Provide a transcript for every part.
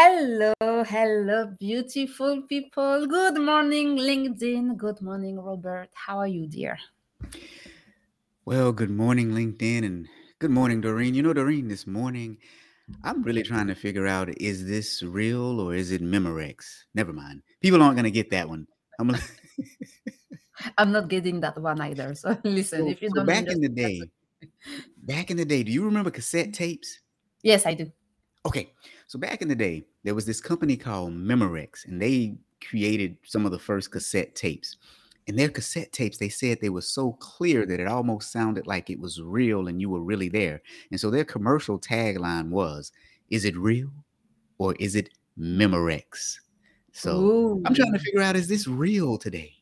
Hello, hello, beautiful people. Good morning, LinkedIn. Good morning, Robert. How are you, dear? Well, good morning, LinkedIn, and good morning, Darine. You know, Darine, this morning, I'm really trying to figure out is this real or is it Memorex? Never mind. People aren't going to get that one. I'm, gonna... I'm not getting that one either. So listen, so, if you so don't back in the day, back in the day, do you remember cassette tapes? Yes, I do. Okay, so back in the day, there was this company called Memorex, and they created some of the first cassette tapes. And their cassette tapes, they said they were so clear that it almost sounded like it was real and you were really there. And so their commercial tagline was, "Is it real or is it Memorex?" So I'm trying to figure out, is this real today?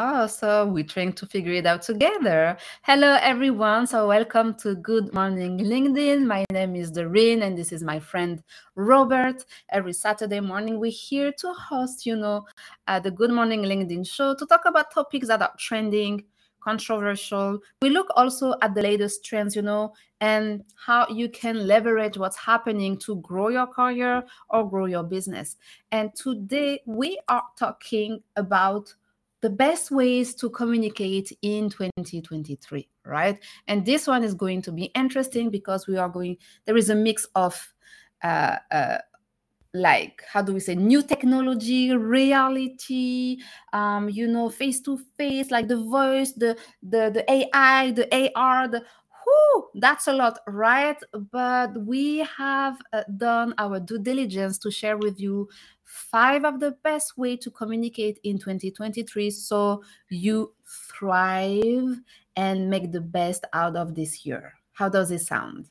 Oh, so we're trying to figure it out together. Hello, everyone. So, welcome to Good Morning LinkedIn. My name is Darine, and this is my friend Robert. Every Saturday morning, we're here to host, you know, uh, the Good Morning LinkedIn show to talk about topics that are trending, controversial. We look also at the latest trends, you know, and how you can leverage what's happening to grow your career or grow your business. And today, we are talking about the best ways to communicate in 2023 right? And this one is going to be interesting because we are going there is a mix of uh, uh, like how do we say new technology reality um you know face to face like the voice the the the ai the ar the whoo that's a lot right? But we have uh, done our due diligence to share with you five of the best way to communicate in 2023 so you thrive and make the best out of this year. How does it sound?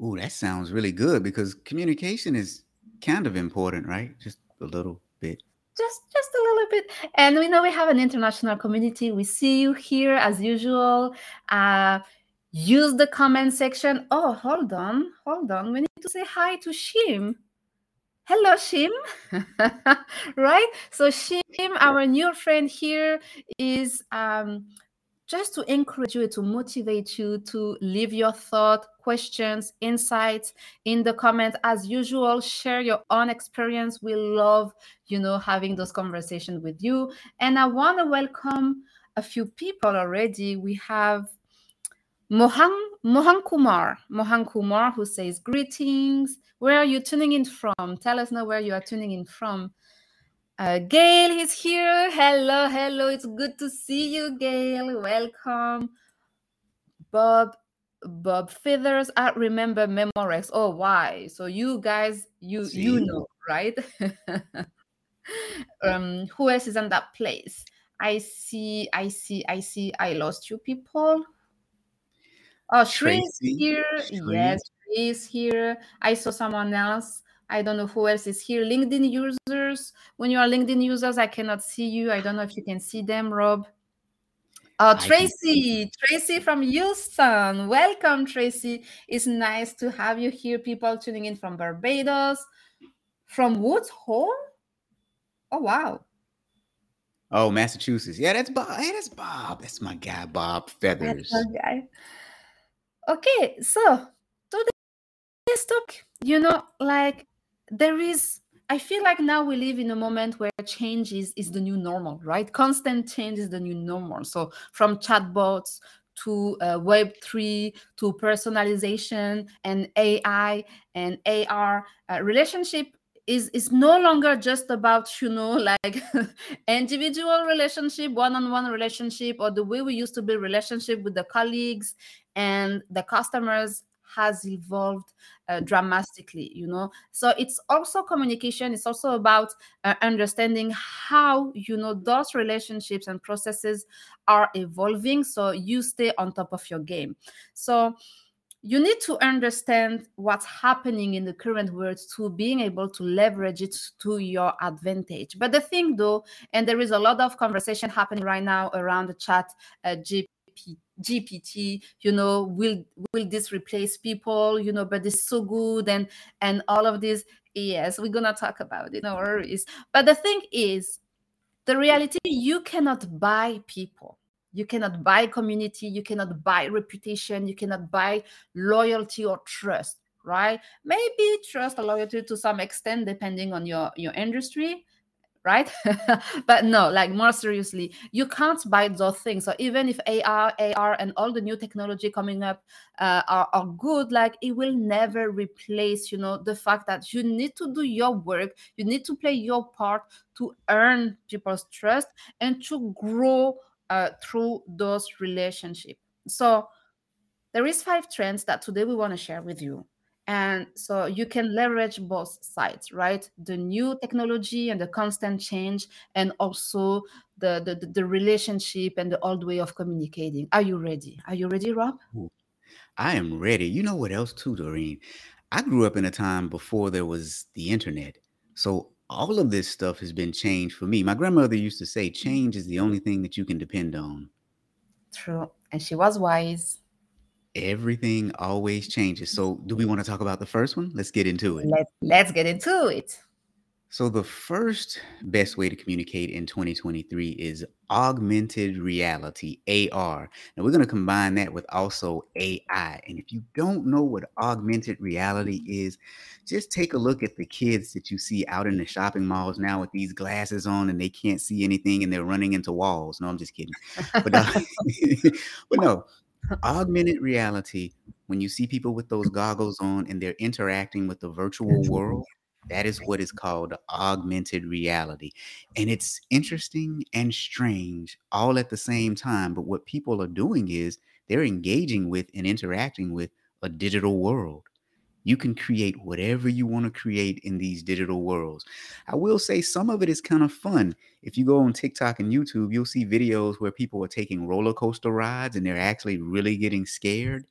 Oh, that sounds really good because communication is kind of important, right? Just a little bit. just just a little bit. And we know we have an international community. We see you here as usual. Uh use the comment section. Oh hold on hold on. We need to say hi to shim hello shim. Right? So shim our new friend here is um just to encourage you to motivate you to leave your thought questions insights in the comments as usual share your own experience. We love you know having those conversations with you. And i want to welcome a few people already. We have mohan mohan kumar mohan kumar who says greetings where are you tuning in from tell us now where you are tuning in from uh, Gail is here. Hello, hello. It's good to see you, Gail. Welcome. Bob, Bob Feathers. I remember Memorex. Oh, why? So you guys, you you know, right? um, who else is in that place? I see, I see, I see. I lost you, people. Oh, Shri is here. Shri. Yes, is here. I saw someone else. I don't know who else is here. LinkedIn users. When you are LinkedIn users, I cannot see you. I don't know if you can see them, Rob. Uh, see Tracy, Tracy from Houston. Welcome, Tracy. It's nice to have you here. People tuning in from Barbados, from Woods Hole. Oh, wow. Oh, Massachusetts. Yeah, that's Bob. Hey, that's Bob. That's my guy, Bob Feathers. That's okay. Okay, so today's talk you know, like there is I feel like now we live in a moment where change is, is the new normal, right? Constant change is the new normal. So from chatbots to uh, Web3 to personalization and AI and AR, uh, relationship is, is no longer just about, you know, like individual relationship, one-on-one relationship, or the way we used to build relationship with the colleagues and the customers has evolved uh, dramatically you know? So it's also communication it's also about uh, understanding how you know those relationships and processes are evolving so you stay on top of your game. So you need to understand what's happening in the current world to being able to leverage it to your advantage. But the thing though and there is a lot of conversation happening right now around the chat uh, gpt you know will will this replace people you know but it's so good and and all of this. Yes we're gonna talk about it no worries. But the thing is the reality you cannot buy people. You cannot buy community you cannot buy reputation you cannot buy loyalty or trust right? Maybe trust or loyalty to some extent, depending on your your industry, right? but no, like more seriously, you can't buy those things. So even if AR, AR, and all the new technology coming up uh, are, are good, like it will never replace, you know, the fact that you need to do your work, you need to play your part to earn people's trust and to grow uh, through those relationships. So there is five trends that today we want to share with you and so you can leverage both sides right the new technology and the constant change and also the the, the relationship and the old way of communicating are you ready are you ready rob I am ready. You know what else too, Darine? I grew up in a time before there was the internet. So all of this stuff has been changed for me. My grandmother used to say change is the only thing that you can depend on. true and she was wise Everything always changes. So do we want to talk about the first one? Let's get into it. Let, let's get into it So the first best way to communicate in 2023 is augmented reality, AR. And we're going to combine that with also AI. And if you don't know what augmented reality is, just take a look at the kids that you see out in the shopping malls now with these glasses on and they can't see anything and they're running into walls. No, I'm just kidding. But, uh, but no, augmented reality, when you see people with those goggles on and they're interacting with the virtual world, that is what is called augmented reality. And it's interesting and strange all at the same time. But what people are doing is they're engaging with and interacting with a digital world. You can create whatever you want to create in these digital worlds. I will say some of it is kind of fun. If you go on TikTok and YouTube, you'll see videos where people are taking roller coaster rides and they're actually really getting scared.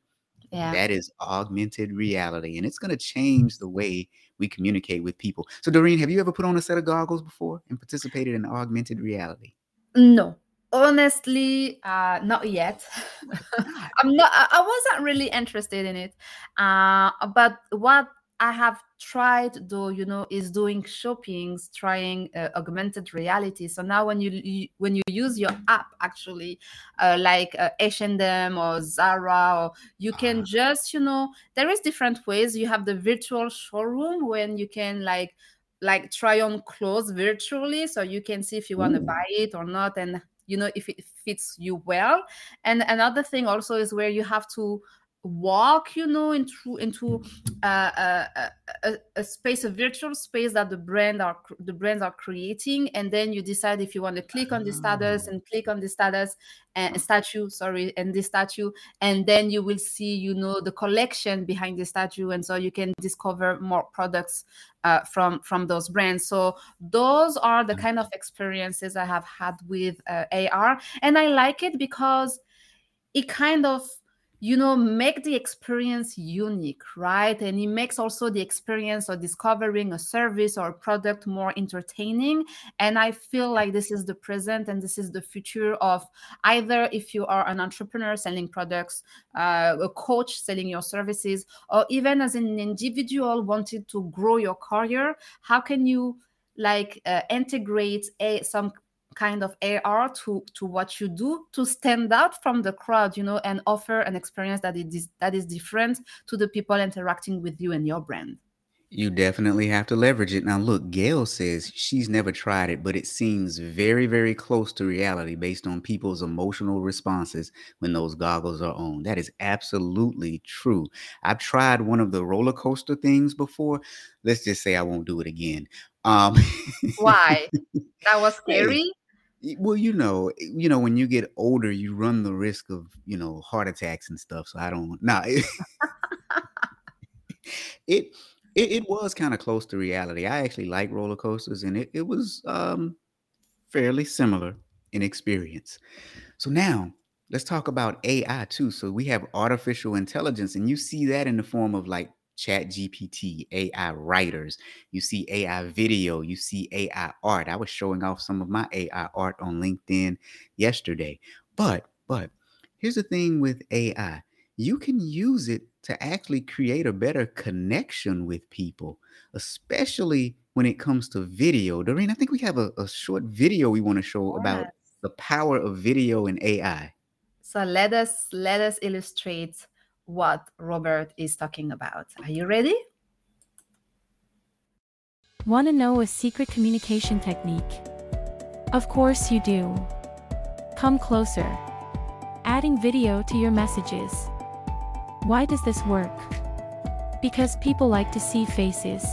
yeah That is augmented reality, and it's going to change the way we communicate with people. So, Darine, have you ever put on a set of goggles before and participated in augmented reality? No, honestly, uh, not yet. I'm not. I wasn't really interested in it. Uh, but what I have tried, though, you know, is doing shoppings, trying uh, augmented reality. So now, when you, you when you use your app, actually, uh, like uh, H&M or Zara, or you can Ah, just, you know, there is different ways. You have the virtual showroom when you can like like try on clothes virtually so you can see if you want to buy it or not and you know if it fits you well. And another thing also is where you have to walk you know into into uh, a, a, a, a space a virtual space that the brand are the brands are creating. And then you decide if you want to click on the status oh, and click on the status and statue sorry and the statue. And then you will see you know the collection behind the statue. And so you can discover more products uh, from from those brands. So those are the kind of experiences i have had with uh, ar and i like it because it kind of you know make the experience unique right? And it makes also the experience of discovering a service or a product more entertaining. And i feel like this is the present and this is the future of either if you are an entrepreneur selling products uh, a coach selling your services or even as an individual wanting to grow your career how can you like uh, integrate a some kind of AR to to what you do to stand out from the crowd, you know, and offer an experience that is that is different to the people interacting with you and your brand. you definitely have to leverage it. Now, look, Gail says she's never tried it, but it seems very, very close to reality based on people's emotional responses when those goggles are on. That is absolutely true. I've tried one of the roller coaster things before. Let's just say I won't do it again. Um, Why? That was scary. Well, you know, eh, you know, when you get older, you run the risk of, you know, heart attacks and stuff. So I don't. Nah, it it it, it was kind of close to reality. I actually like roller coasters, and it it was um fairly similar in experience. So now let's talk about AI too. So we have artificial intelligence, and you see that in the form of like Chat GPT, AI writers, you see AI video, you see AI art. I was showing off some of my AI art on LinkedIn yesterday. But but here's the thing with AI. You can use it to actually create a better connection with people, especially when it comes to video. Darine, I think we have a, a short video we want to show about the power of video and AI. So let us let us illustrate what Robert is talking about. Are you ready? Want to know a secret communication technique? Of course you do. Come closer. Adding video to your messages. Why does this work? Because people like to see faces.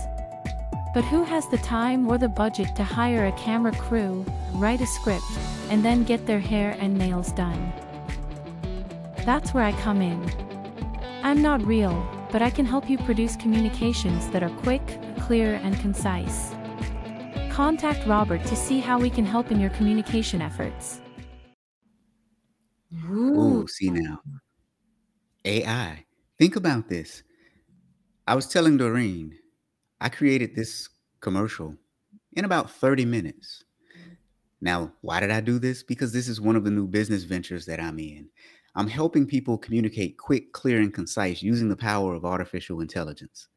But who has the time or the budget to hire a camera crew, write a script, and then get their hair and nails done? That's where I come in. I'm not real, but I can help you produce communications that are quick, clear, and concise. Contact Robert to see how we can help in your communication efforts. Ooh, see now. AI. Think about this. I was telling Darine, I created this commercial in about 30 minutes. Now, why did I do this? Because this is one of the new business ventures that I'm in. I'm helping people communicate quick, clear, and concise using the power of artificial intelligence.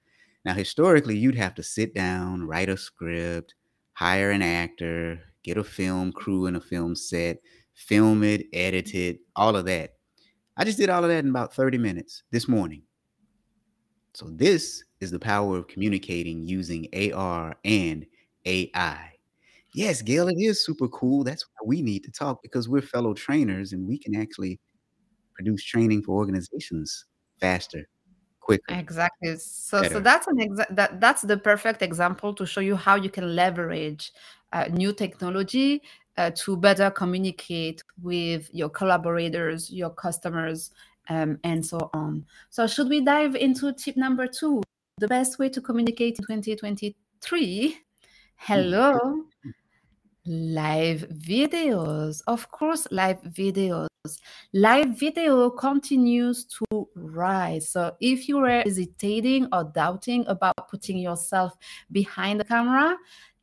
Now, historically, you'd have to sit down, write a script, hire an actor, get a film crew and a film set, film it, edit it, all of that. I just did all of that in about 30 minutes this morning. So, this is the power of communicating using AR and AI. Yes, Gail, it is super cool. That's why we need to talk because we're fellow trainers and we can actually produce training for organizations faster, quicker, Exactly. So, so that's an exa- that that's the perfect example to show you how you can leverage uh, new technology uh, to better communicate with your collaborators, your customers, um, and so on. So, should we dive into tip number two? The best way to communicate in 2023. Hello, live videos. Of course, live videos. Live video continues to rise. So if you were hesitating or doubting about putting yourself behind the camera,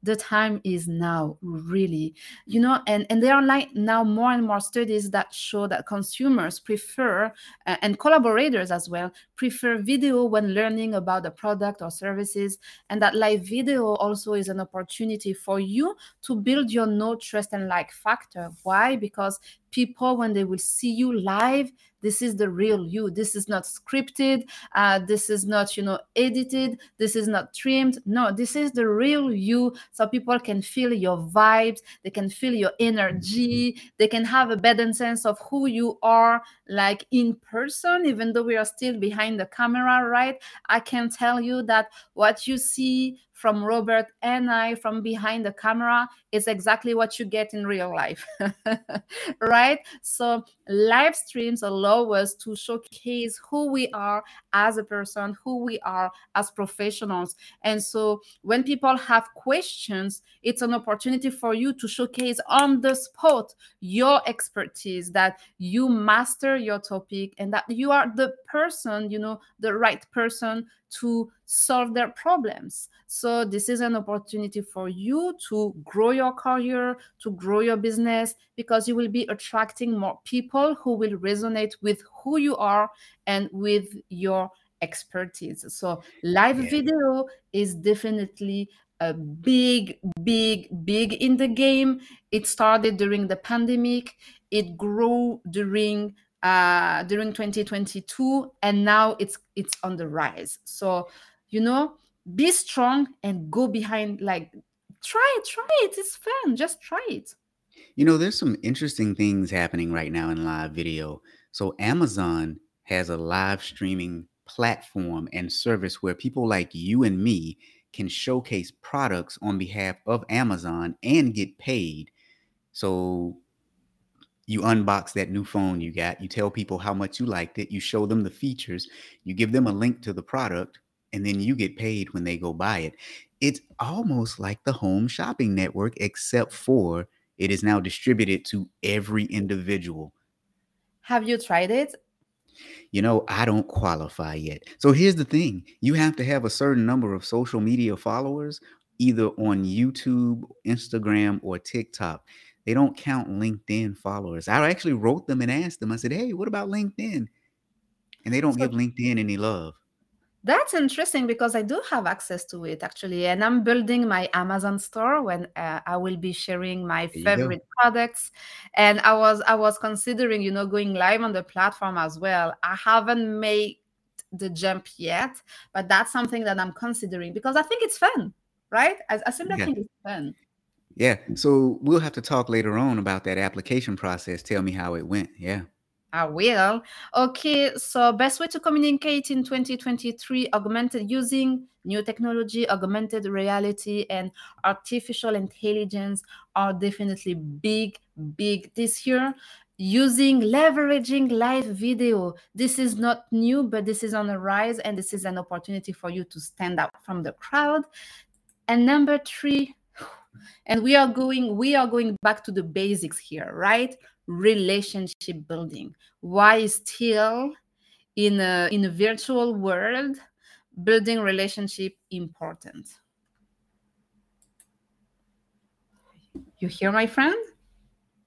the time is now really. You know and and there are like now more and more studies that show that consumers prefer uh, and collaborators as well prefer video when learning about the product or services and that live video also is an opportunity for you to build your know trust and like factor. Why? Because people when they will see you live this is the real you. This is not scripted uh, this is not you know edited this is not trimmed. No this is the real you. So people can feel your vibes they can feel your energy they can have a better sense of who you are like in person even though we are still behind the camera right? I can tell you that what you see from Robert and I from behind the camera is exactly what you get in real life. right? So, live streams allow us to showcase who we are as a person, who we are as professionals. And so, when people have questions, it's an opportunity for you to showcase on the spot your expertise, that you master your topic, and that you are the person, you know, the right person to solve their problems. So, this is an opportunity for you to grow your career, to grow your business, because you will be attracting more people who will resonate with who you are and with your expertise. So, live Yeah. video is definitely a big, big, big in the game. It started during the pandemic, it grew during uh, during 2022 and now it's it's on the rise so you know be strong and go behind like try it try it it's fun just try it You know, there's some interesting things happening right now in live video. So, Amazon has a live streaming platform and service where people like you and me can showcase products on behalf of Amazon and get paid. So, you unbox that new phone you got, you tell people how much you liked it, you show them the features, you give them a link to the product, and then you get paid when they go buy it. It's almost like the home shopping network, except for it is now distributed to every individual. have you tried it You know, I don't qualify yet. So here's the thing you have to have a certain number of social media followers, either on YouTube, Instagram, or TikTok. They don't count LinkedIn followers. I actually wrote them and asked them, I said, hey, what about LinkedIn? And they don't so give LinkedIn any love. That's interesting because I do have access to it actually, and I'm building my Amazon store when uh, I will be sharing my you go. favorite products. And I was I was considering, you know, going live on the platform as well. I haven't made the jump yet, but that's something that I'm considering because I think it's fun, right? I, I simply Yeah. think it's fun. Yeah. So we'll have to talk later on about that application process. Tell me how it went. Yeah. I will. Okay, so best way to communicate in 2023 augmented using new technology, augmented reality, and artificial intelligence are definitely big, big this year. Using leveraging live video. This is not new, but this is on the rise, and this is an opportunity for you to stand out from the crowd. And number three, and we are going we are going back to the basics here right relationship building why still in a in a virtual world building relationship important you hear my friend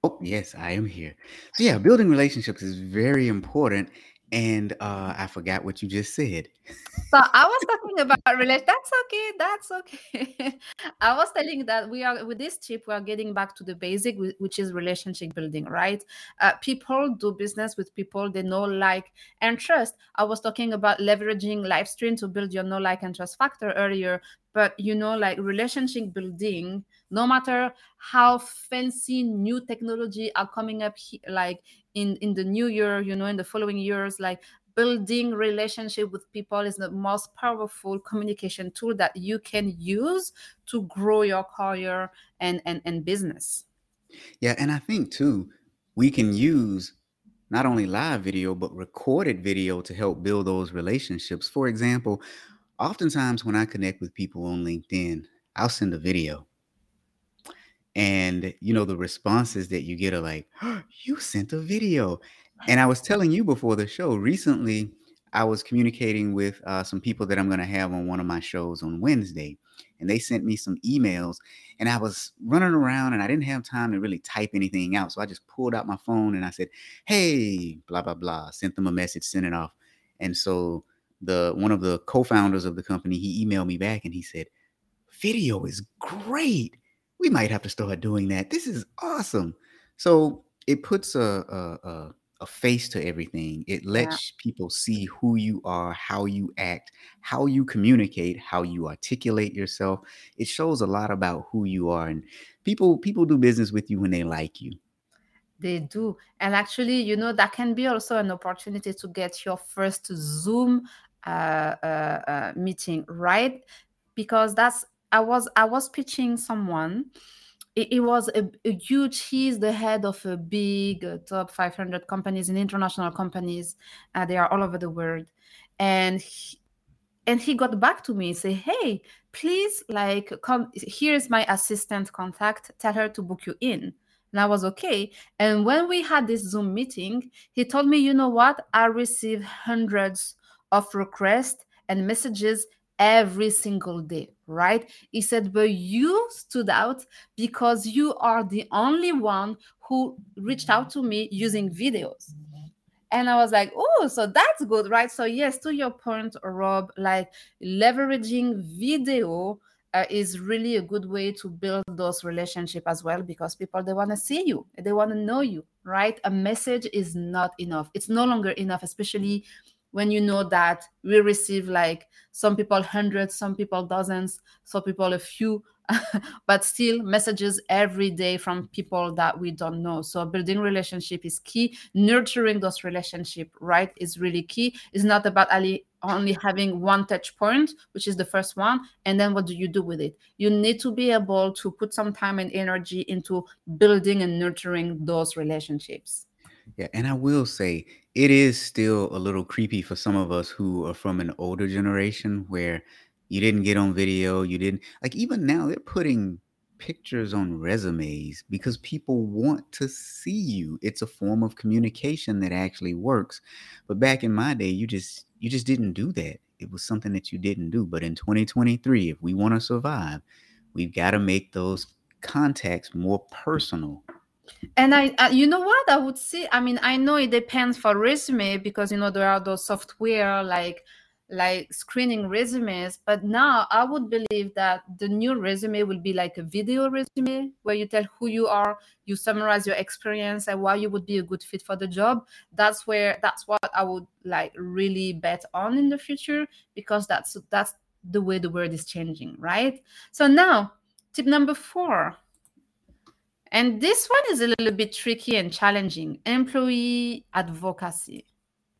Oh, yes, I am here. So yeah, building relationships is very important. And uh, I forgot what you just said. so i was talking about relation that's okay that's okay. I was telling that we are with this tip we are getting back to the basic which is relationship building right? Uh, people do business with people they know like and trust. I was talking about leveraging live stream to build your know like and trust factor earlier but you know like relationship building no matter how fancy new technology are coming up he- like in in the new year you know in the following years like building relationship with people is the most powerful communication tool that you can use to grow your career and and, and business Yeah, and I think too, we can use not only live video, but recorded video to help build those relationships. For example, oftentimes when I connect with people on LinkedIn, I'll send a video. And you know, the responses that you get are like, you sent a video. And I was telling you before the show, recently I was communicating with uh, some people that I'm going to have on one of my shows on Wednesday. And they sent me some emails, and I was running around and I didn't have time to really type anything out. So I just pulled out my phone and I said, Hey, blah, blah, blah, sent them a message, sent it off. And so the one of the co-founders of the company, he emailed me back and he said, Video is great. We might have to start doing that. This is awesome. So it puts a a, a, a face to everything. It yeah lets people see who you are, how you act, how you communicate, how you articulate yourself. It shows a lot about who you are, and people people do business with you when they like you. They do. And actually, you know, that can be also an opportunity to get your first Zoom meeting, right? Because that's I was I was pitching someone. It, was a, a huge. He's the head of a big uh, top 500 companies and international companies. Uh, they are all over the world, and he, and he got back to me say hey please like come here's my assistant contact tell her to book you in and i was okay and when we had this zoom meeting he told me you know what i received hundreds of requests and messages every single day right he said but you stood out because you are the only one who reached out to me using videos and I was like, oh, so that's good, right? So, yes, to your point, Rob, like leveraging video uh, is really a good way to build those relationships as well because people they want to see you, they want to know you, right? A message is not enough. It's no longer enough, especially when you know that we receive like some people hundreds, some people dozens, some people a few but still messages every day from people that we don't know. So building relationship is key. Nurturing those relationship right is really key. It's not about only only having one touch point which is the first one and then what do you do with it? You need to be able to put some time and energy into building and nurturing those relationships Yeah, and I will say it is still a little creepy for some of us who are from an older generation where you didn't get on video, you didn't like even now they're putting pictures on resumes because people want to see you. It's a form of communication that actually works. But back in my day, you just you just didn't do that. It was something that you didn't do. But in 2023, if we want to survive, we've got to make those contacts more personal. And I, uh, you know what? I would say? I mean, I know it depends for resume because you know there are those software like like screening resumes. But now i would believe that the new resume will be like a video resume where you tell who you are you summarize your experience and why you would be a good fit for the job. That's where that's what i would like really bet on in the future because that's that's the way the world is changing right? So now tip number four and this one is a little bit tricky and challenging employee advocacy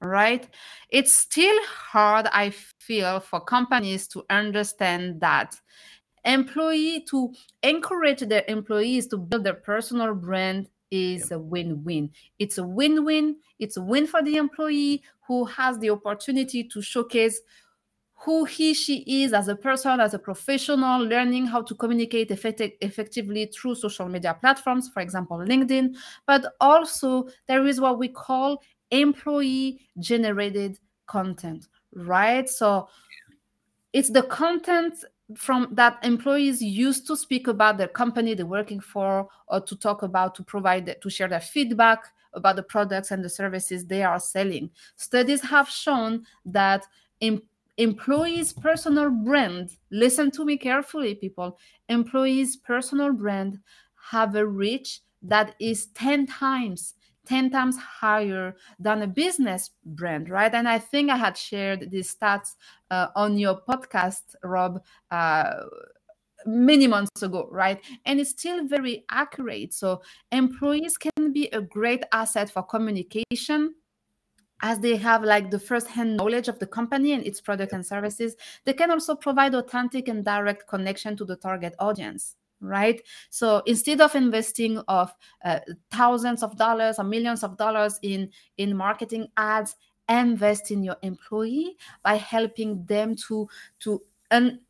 right? It's still hard, I feel, for companies to understand that employee to encourage their employees to build their personal brand is yep. a win-win. It's a win-win. It's a win for the employee who has the opportunity to showcase who he she is as a person as a professional learning how to communicate effective, effectively through social media platforms for example linkedin but also there is what we call employee generated content, right? So it's the content from that employees used to speak about their company they're working for or to talk about to provide to share their feedback about the products and the services they are selling studies have shown that em- employees personal brand listen to me carefully people employees personal brand have a reach that is 10 times 10 times higher than a business brand, right? And I think I had shared these stats uh, on your podcast, Rob. Uh, many months ago, right? And it's still very accurate. So, employees can be a great asset for communication as they have like the first-hand knowledge of the company and its product and services they can also provide authentic and direct connection to the target audience right? So instead of investing of uh, thousands of dollars or millions of dollars in in marketing ads invest in your employee by helping them to to un-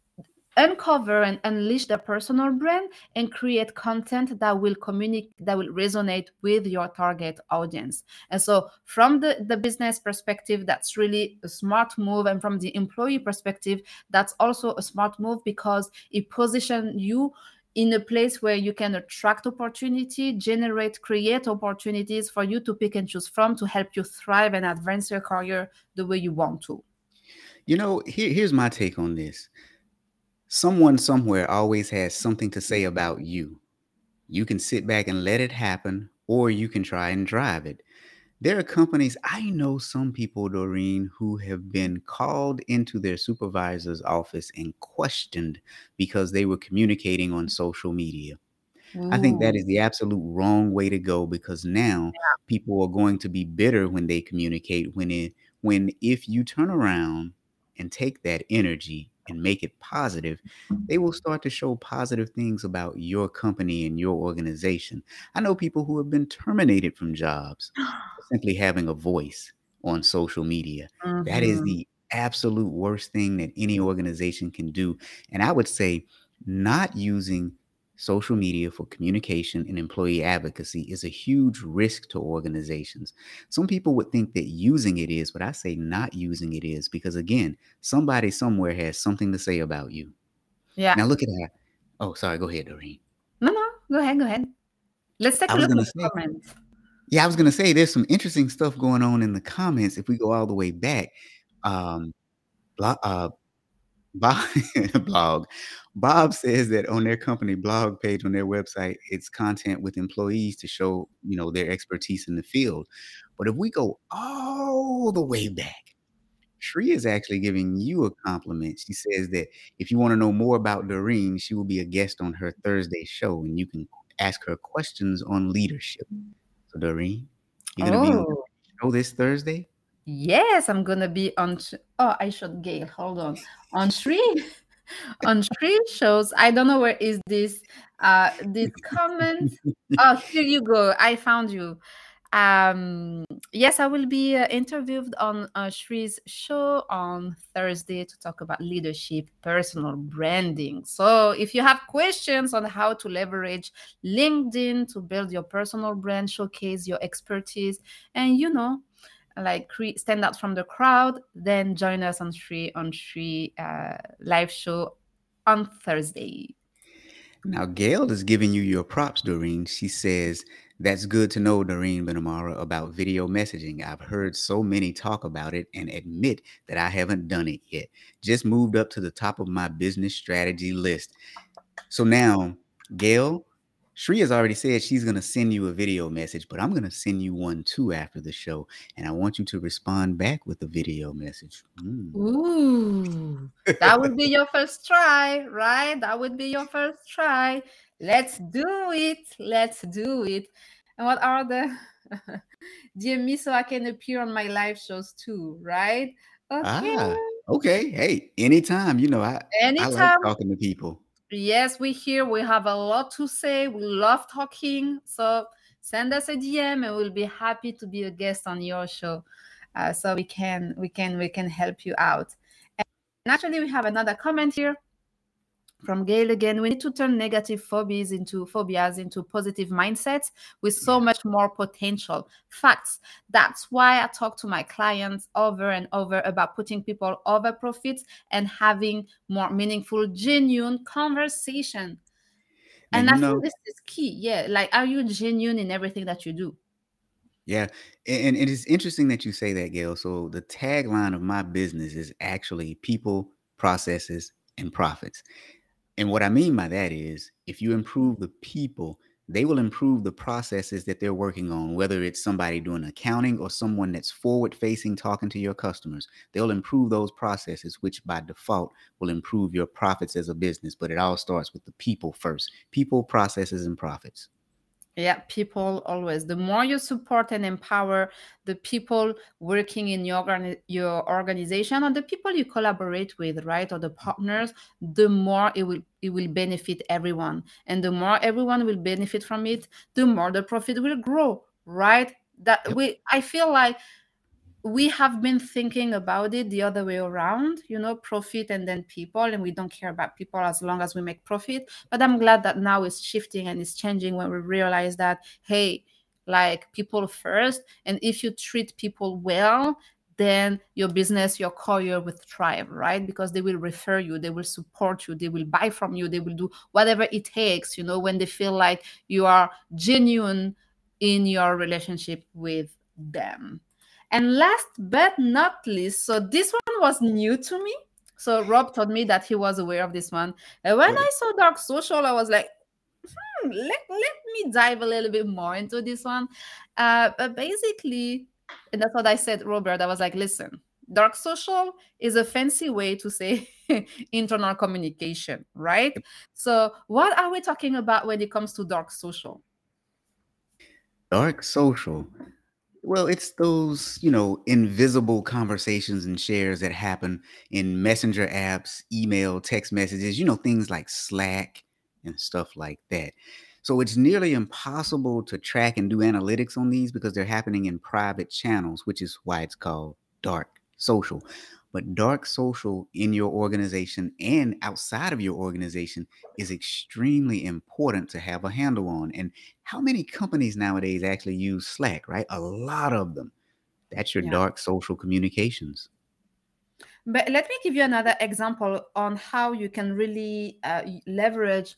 uncover and unleash their personal brand and create content that will communicate that will resonate with your target audience and so from the, the business perspective that's really a smart move and from the employee perspective that's also a smart move because it positions you in a place where you can attract opportunity, generate, create opportunities for you to pick and choose from to help you thrive and advance your career the way you want to. You know, here, here's my take on this. Someone somewhere always has something to say about you. You can sit back and let it happen, or you can try and drive it. There are companies, I know some people, Darine, who have been called into their supervisor's office and questioned because they were communicating on social media. I think that oh. is the absolute wrong way to go because now Yeah. people are going to be bitter when they communicate when it when if you turn around and take that energy and make it positive, they will start to show positive things about your company and your organization. I know people who have been terminated from jobs simply having a voice on social media. That is Mhm. the absolute worst thing that any organization can do. And I would say not using social media for communication and employee advocacy is a huge risk to organizations. Some people would think that using it is, but I say not using it is because again, somebody somewhere has something to say about you. Yeah. Now look at that. Oh, sorry. Go ahead, Darine. No, no, go ahead, go ahead. Let's take a look at the say, comments. yeah, I was gonna say there's some interesting stuff going on in the comments if we go all the way back. Um, blo- uh, blog. Bob says that on their company blog page on their website, it's content with employees to show, you know, their expertise in the field. But if we go all the way back, Shree is actually giving you a compliment. She says that if you want to know more about Darine, she will be a guest on her Thursday show, and you can ask her questions on leadership. So, Darine, you're gonna be on oh. the Oh, show this Thursday. yes, I'm gonna be on. Oh, I showed Gail. Hold on. On three, on three shows. I don't know where is this. Uh, this comment. Oh, here you go. I found you. Um, yes, I will be uh, interviewed on uh, Shree's show on Thursday to talk about leadership, personal branding. So, if you have questions on how to leverage LinkedIn to build your personal brand, showcase your expertise, and you know, like cre- stand out from the crowd, then join us on three on three uh, live show on Thursday. Now, Gail is giving you your props, Darine. She says That's good to know, Darine Benamara, about video messaging. I've heard so many talk about it and admit that I haven't done it yet. Just moved up to the top of my business strategy list. So now, Gail, Shri has already said she's going to send you a video message, but I'm going to send you one too after the show. And I want you to respond back with a video message. Mm. Ooh, that would be your first try, right? That would be your first try. Let's do it. Let's do it. And what are the dear me so I can appear on my live shows too, right? Okay. Ah, okay. Hey, anytime. You know, I, anytime. I like talking to people. Yes, we here. We have a lot to say. We love talking. So send us a DM and we'll be happy to be a guest on your show. Uh, so we can we can we can help you out. And actually we have another comment here from Gail again, we need to turn negative phobias into phobias into positive mindsets with so much more potential. Facts. That's why I talk to my clients over and over about putting people over profits and having more meaningful, genuine conversation. And, and I know, think this is key. Yeah. Like, are you genuine in everything that you do? Yeah. And it is interesting that you say that, Gail. So the tagline of my business is actually people, processes, and profits. And what I mean by that is if you improve the people, they will improve the processes that they're working on, whether it's somebody doing accounting or someone that's forward facing talking to your customers. They'll improve those processes, which by default will improve your profits as a business. But it all starts with the people first people, processes, and profits. Yeah, people always. The more you support and empower the people working in your organi- your organization or the people you collaborate with, right, or the partners, the more it will it will benefit everyone, and the more everyone will benefit from it, the more the profit will grow, right? That yep. we I feel like we have been thinking about it the other way around you know profit and then people and we don't care about people as long as we make profit. But i'm glad that now it's shifting and it's changing when we realize that hey like people first and if you treat people well then your business your career will thrive right? Because they will refer you they will support you they will buy from you they will do whatever it takes you know when they feel like you are genuine in your relationship with them and last but not least, so this one was new to me. So Rob told me that he was aware of this one. And when I saw Dark Social, I was like, hmm, let, let me dive a little bit more into this one. Uh, but basically, and that's what I said, Robert. I was like, listen, dark social is a fancy way to say internal communication, right? So, what are we talking about when it comes to dark social? Dark social. Well, it's those, you know, invisible conversations and shares that happen in messenger apps, email, text messages, you know, things like Slack and stuff like that. So it's nearly impossible to track and do analytics on these because they're happening in private channels, which is why it's called dark social. But dark social in your organization and outside of your organization is extremely important to have a handle on. And how many companies nowadays actually use Slack, right? A lot of them. That's your yeah. dark social communications. But let me give you another example on how you can really uh, leverage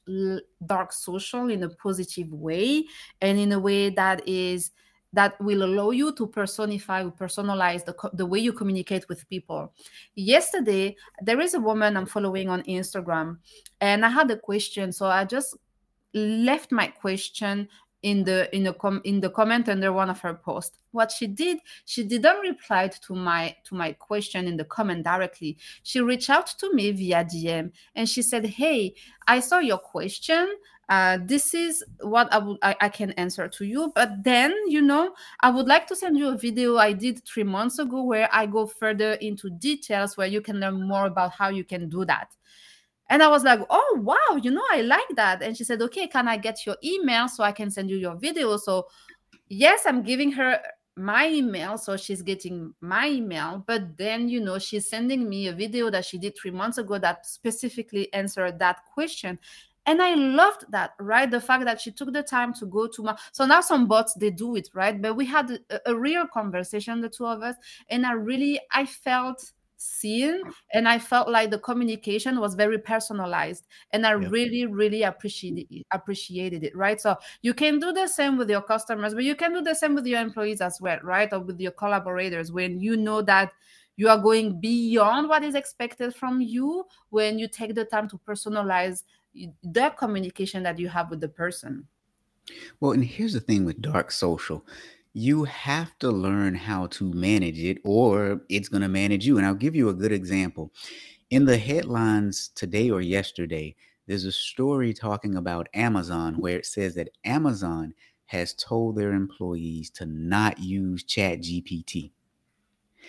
dark social in a positive way and in a way that is that will allow you to personify personalize the, the way you communicate with people. Yesterday there is a woman i'm following on instagram and i had a question so i just left my question in the in the com- in the comment under one of her posts. What she did she didn't reply to my to my question in the comment directly. She reached out to me via dm and she said hey i saw your question uh, this is what I, can answer to you but then you know i would like to send you a video i did three months ago where i go further into details where you can learn more about how you can do that and I was like, oh, wow, you know, I like that. And she said, okay, can I get your email so I can send you your video? So, yes, I'm giving her my email. So she's getting my email. But then, you know, she's sending me a video that she did three months ago that specifically answered that question. And I loved that, right? The fact that she took the time to go to my. So now some bots, they do it, right? But we had a, a real conversation, the two of us. And I really, I felt seen and i felt like the communication was very personalized and i really really appreciated it, appreciated it right so you can do the same with your customers but you can do the same with your employees as well right or with your collaborators when you know that you are going beyond what is expected from you when you take the time to personalize the communication that you have with the person Well, and here's the thing with dark social. You have to learn how to manage it, or it's going to manage you. And I'll give you a good example. In the headlines today or yesterday, there's a story talking about Amazon where it says that Amazon has told their employees to not use ChatGPT.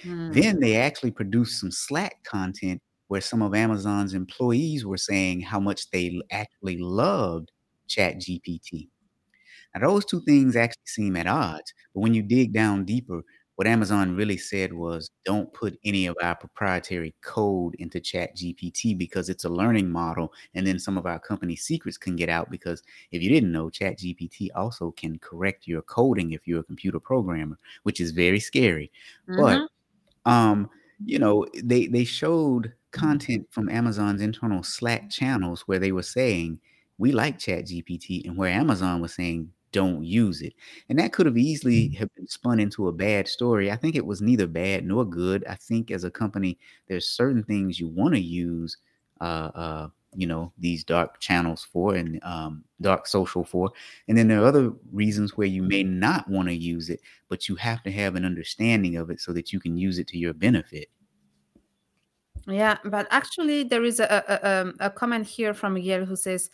Hmm. Then they actually produced some Slack content where some of Amazon's employees were saying how much they actually loved ChatGPT. Now, those two things actually seem at odds, but when you dig down deeper, what Amazon really said was don't put any of our proprietary code into ChatGPT because it's a learning model, and then some of our company secrets can get out. Because if you didn't know, ChatGPT also can correct your coding if you're a computer programmer, which is very scary. But Mhm. um you know they they showed content from amazon's internal slack channels where they were saying we like chat gpt and where amazon was saying don't use it and that could have easily have been spun into a bad story. I think it was neither bad nor good. I think as a company there's certain things you want to use uh uh you know these dark channels for and um dark social for and then there are other reasons where you may not want to use it but you have to have an understanding of it so that you can use it to your benefit. Yeah, but actually, there is a, a, um, a comment here from Miguel who says,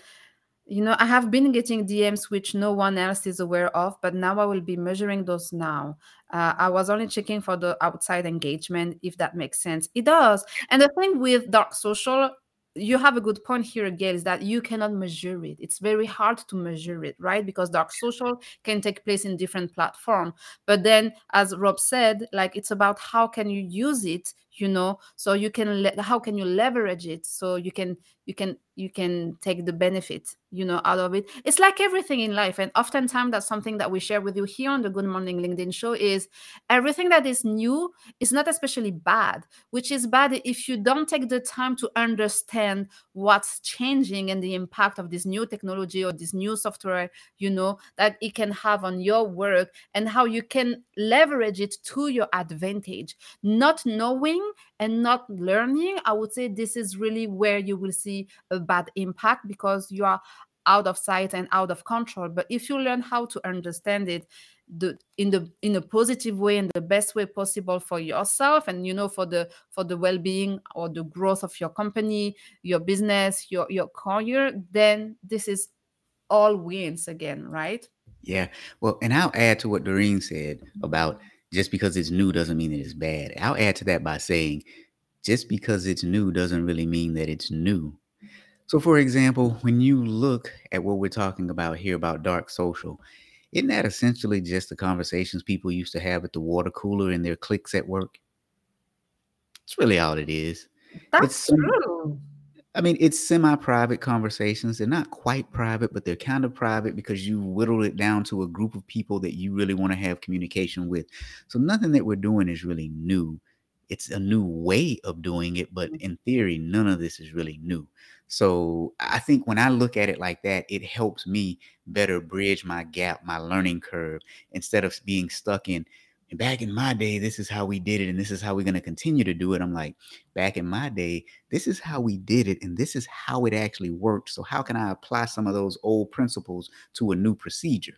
You know, I have been getting DMs which no one else is aware of, but now I will be measuring those now. Uh, I was only checking for the outside engagement, if that makes sense. It does. And the thing with dark social, you have a good point here again is that you cannot measure it. It's very hard to measure it, right? Because dark social can take place in different platforms. But then, as Rob said, like it's about how can you use it, you know, so you can le- how can you leverage it? So you can you can you can take the benefit you know out of it. It's like everything in life and oftentimes that's something that we share with you here on the good morning linkedin show is everything that is new is not especially bad which is bad if you don't take the time to understand what's changing and the impact of this new technology or this new software you know that it can have on your work and how you can leverage it to your advantage. Not knowing and not learning i would say this is really where you will see a bad impact because you are out of sight and out of control but if you learn how to understand it the in the in a positive way and the best way possible for yourself and you know for the for the well-being or the growth of your company your business your your career then this is all wins again right Yeah. Well, and I'll add to what Darine said about just because it's new doesn't mean that it's bad. I'll add to that by saying just because it's new doesn't really mean that it's new. So, for example, when you look at what we're talking about here about dark social, isn't that essentially just the conversations people used to have at the water cooler in their cliques at work? It's really all it is. that's some- true I mean, it's semi-private conversations. They're not quite private, but they're kind of private because you whittled it down to a group of people that you really want to have communication with. So nothing that we're doing is really new. It's a new way of doing it, but mm-hmm. in theory, none of this is really new. So I think when I look at it like that, it helps me better bridge my gap, my learning curve, instead of being stuck in back in my day, this is how we did it, and this is how we're going to continue to do it. I'm like, back in my day, this is how we did it, and this is how it actually worked. So, how can I apply some of those old principles to a new procedure?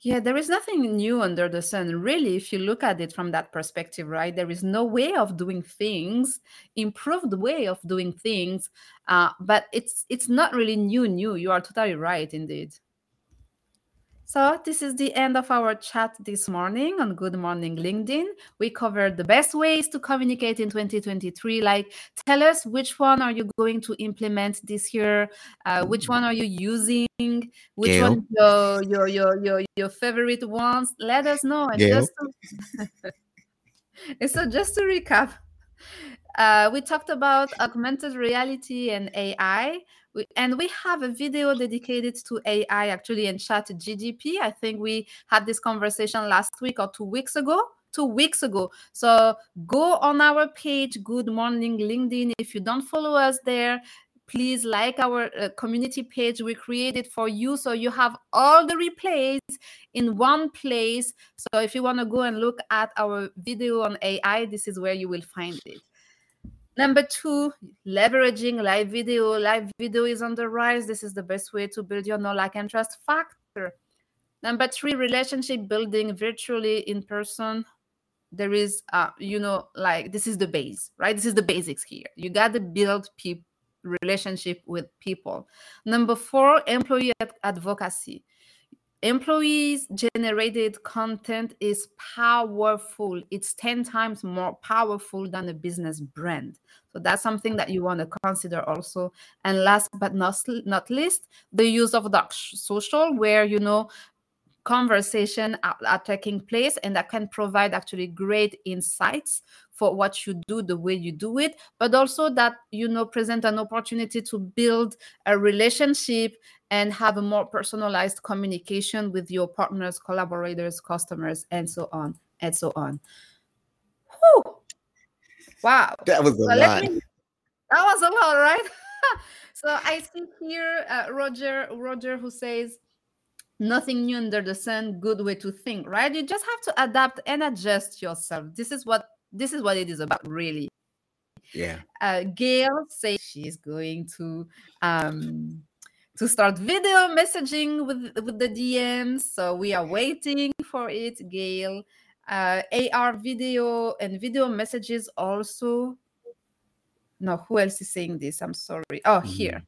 Yeah, there is nothing new under the sun, really, if you look at it from that perspective, right? There is no way of doing things, improved way of doing things, uh, but it's it's not really new, new. You are totally right, indeed. So, this is the end of our chat this morning on Good Morning LinkedIn. We covered the best ways to communicate in 2023. Like, tell us which one are you going to implement this year? Uh, which one are you using? Which Gail. one your your your your your favorite ones? Let us know. And Gail. just to, and so, just to recap, uh, we talked about augmented reality and AI. And we have a video dedicated to AI actually in ChatGPT. I think we had this conversation last week or two weeks ago. two weeks ago. So go on our page, Good Morning LinkedIn. If you don't follow us there, please like our uh, community page we created for you so you have all the replays in one place so if you want to go and look at our video on ai this is where you will find it number two leveraging live video. Live video is on the rise. This is the best way to build your know like and trust factor. Number three relationship building virtually in person. There is uh you know like this is the base right? This is the basics here. You got to build people relationship with people. Number four, employee advocacy. Employees generated content is powerful. It's 10 times more powerful than a business brand. So that's something that you want to consider also. And last but not, not least, the use of dark social, where you know conversation are, are, taking place and that can provide actually great insights for what you do the way you do it but also that you know present an opportunity to build a relationship and have a more personalized communication with your partners collaborators customers and so on and so on. Whew. wow. That was a so lot. me, that was a lot right? So i see here uh, roger roger who says nothing new under the sun good way to think right? You just have to adapt and adjust yourself. This is what this is what it is about really. Yeah. Uh, gail says she's going to um to start video messaging with with the dms so we are waiting for it gail uh, ar video and video messages also. No who else is saying this? I'm sorry. Oh mm-hmm. here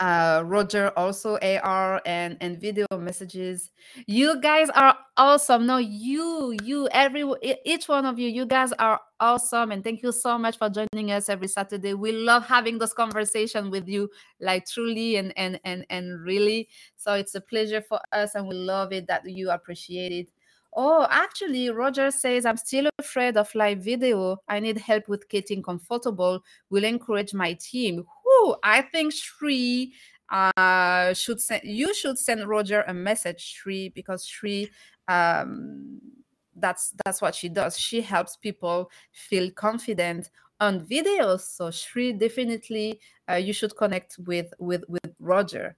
uh, Roger also AR and and video messages. You guys are awesome. No, you you every each one of you, you guys are awesome, and thank you so much for joining us every Saturday. We love having this conversation with you, like truly and and and and really. So it's a pleasure for us, and we love it that you appreciate it. Oh, actually, Roger says, I'm still afraid of live video. I need help with getting comfortable. Will encourage my team. Whew, I think Shri uh, should send, you should send Roger a message, Shri, because Shri, um, that's that's what she does. She helps people feel confident on videos. So Shri, definitely, uh, you should connect with with with Roger.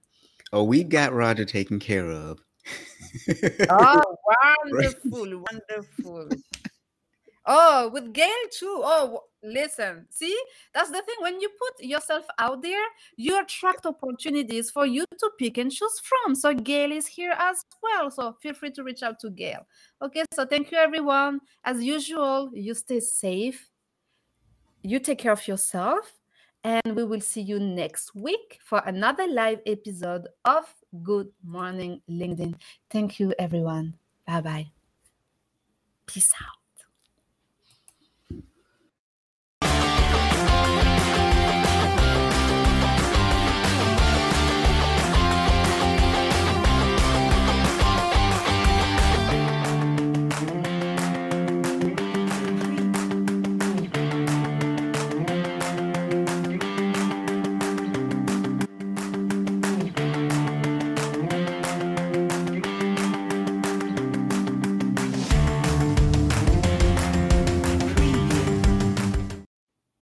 Oh, we got Roger taken care of oh, wonderful, wonderful. Oh, with Gail too. Oh, listen. See, that's the thing. When you put yourself out there, you attract opportunities for you to pick and choose from. So Gail is here as well. So feel free to reach out to Gail. Okay, so thank you everyone. As usual, you stay safe. You take care of yourself and we will see you next week for another live episode of Good Morning LinkedIn. Thank you, everyone. Bye bye. Peace out.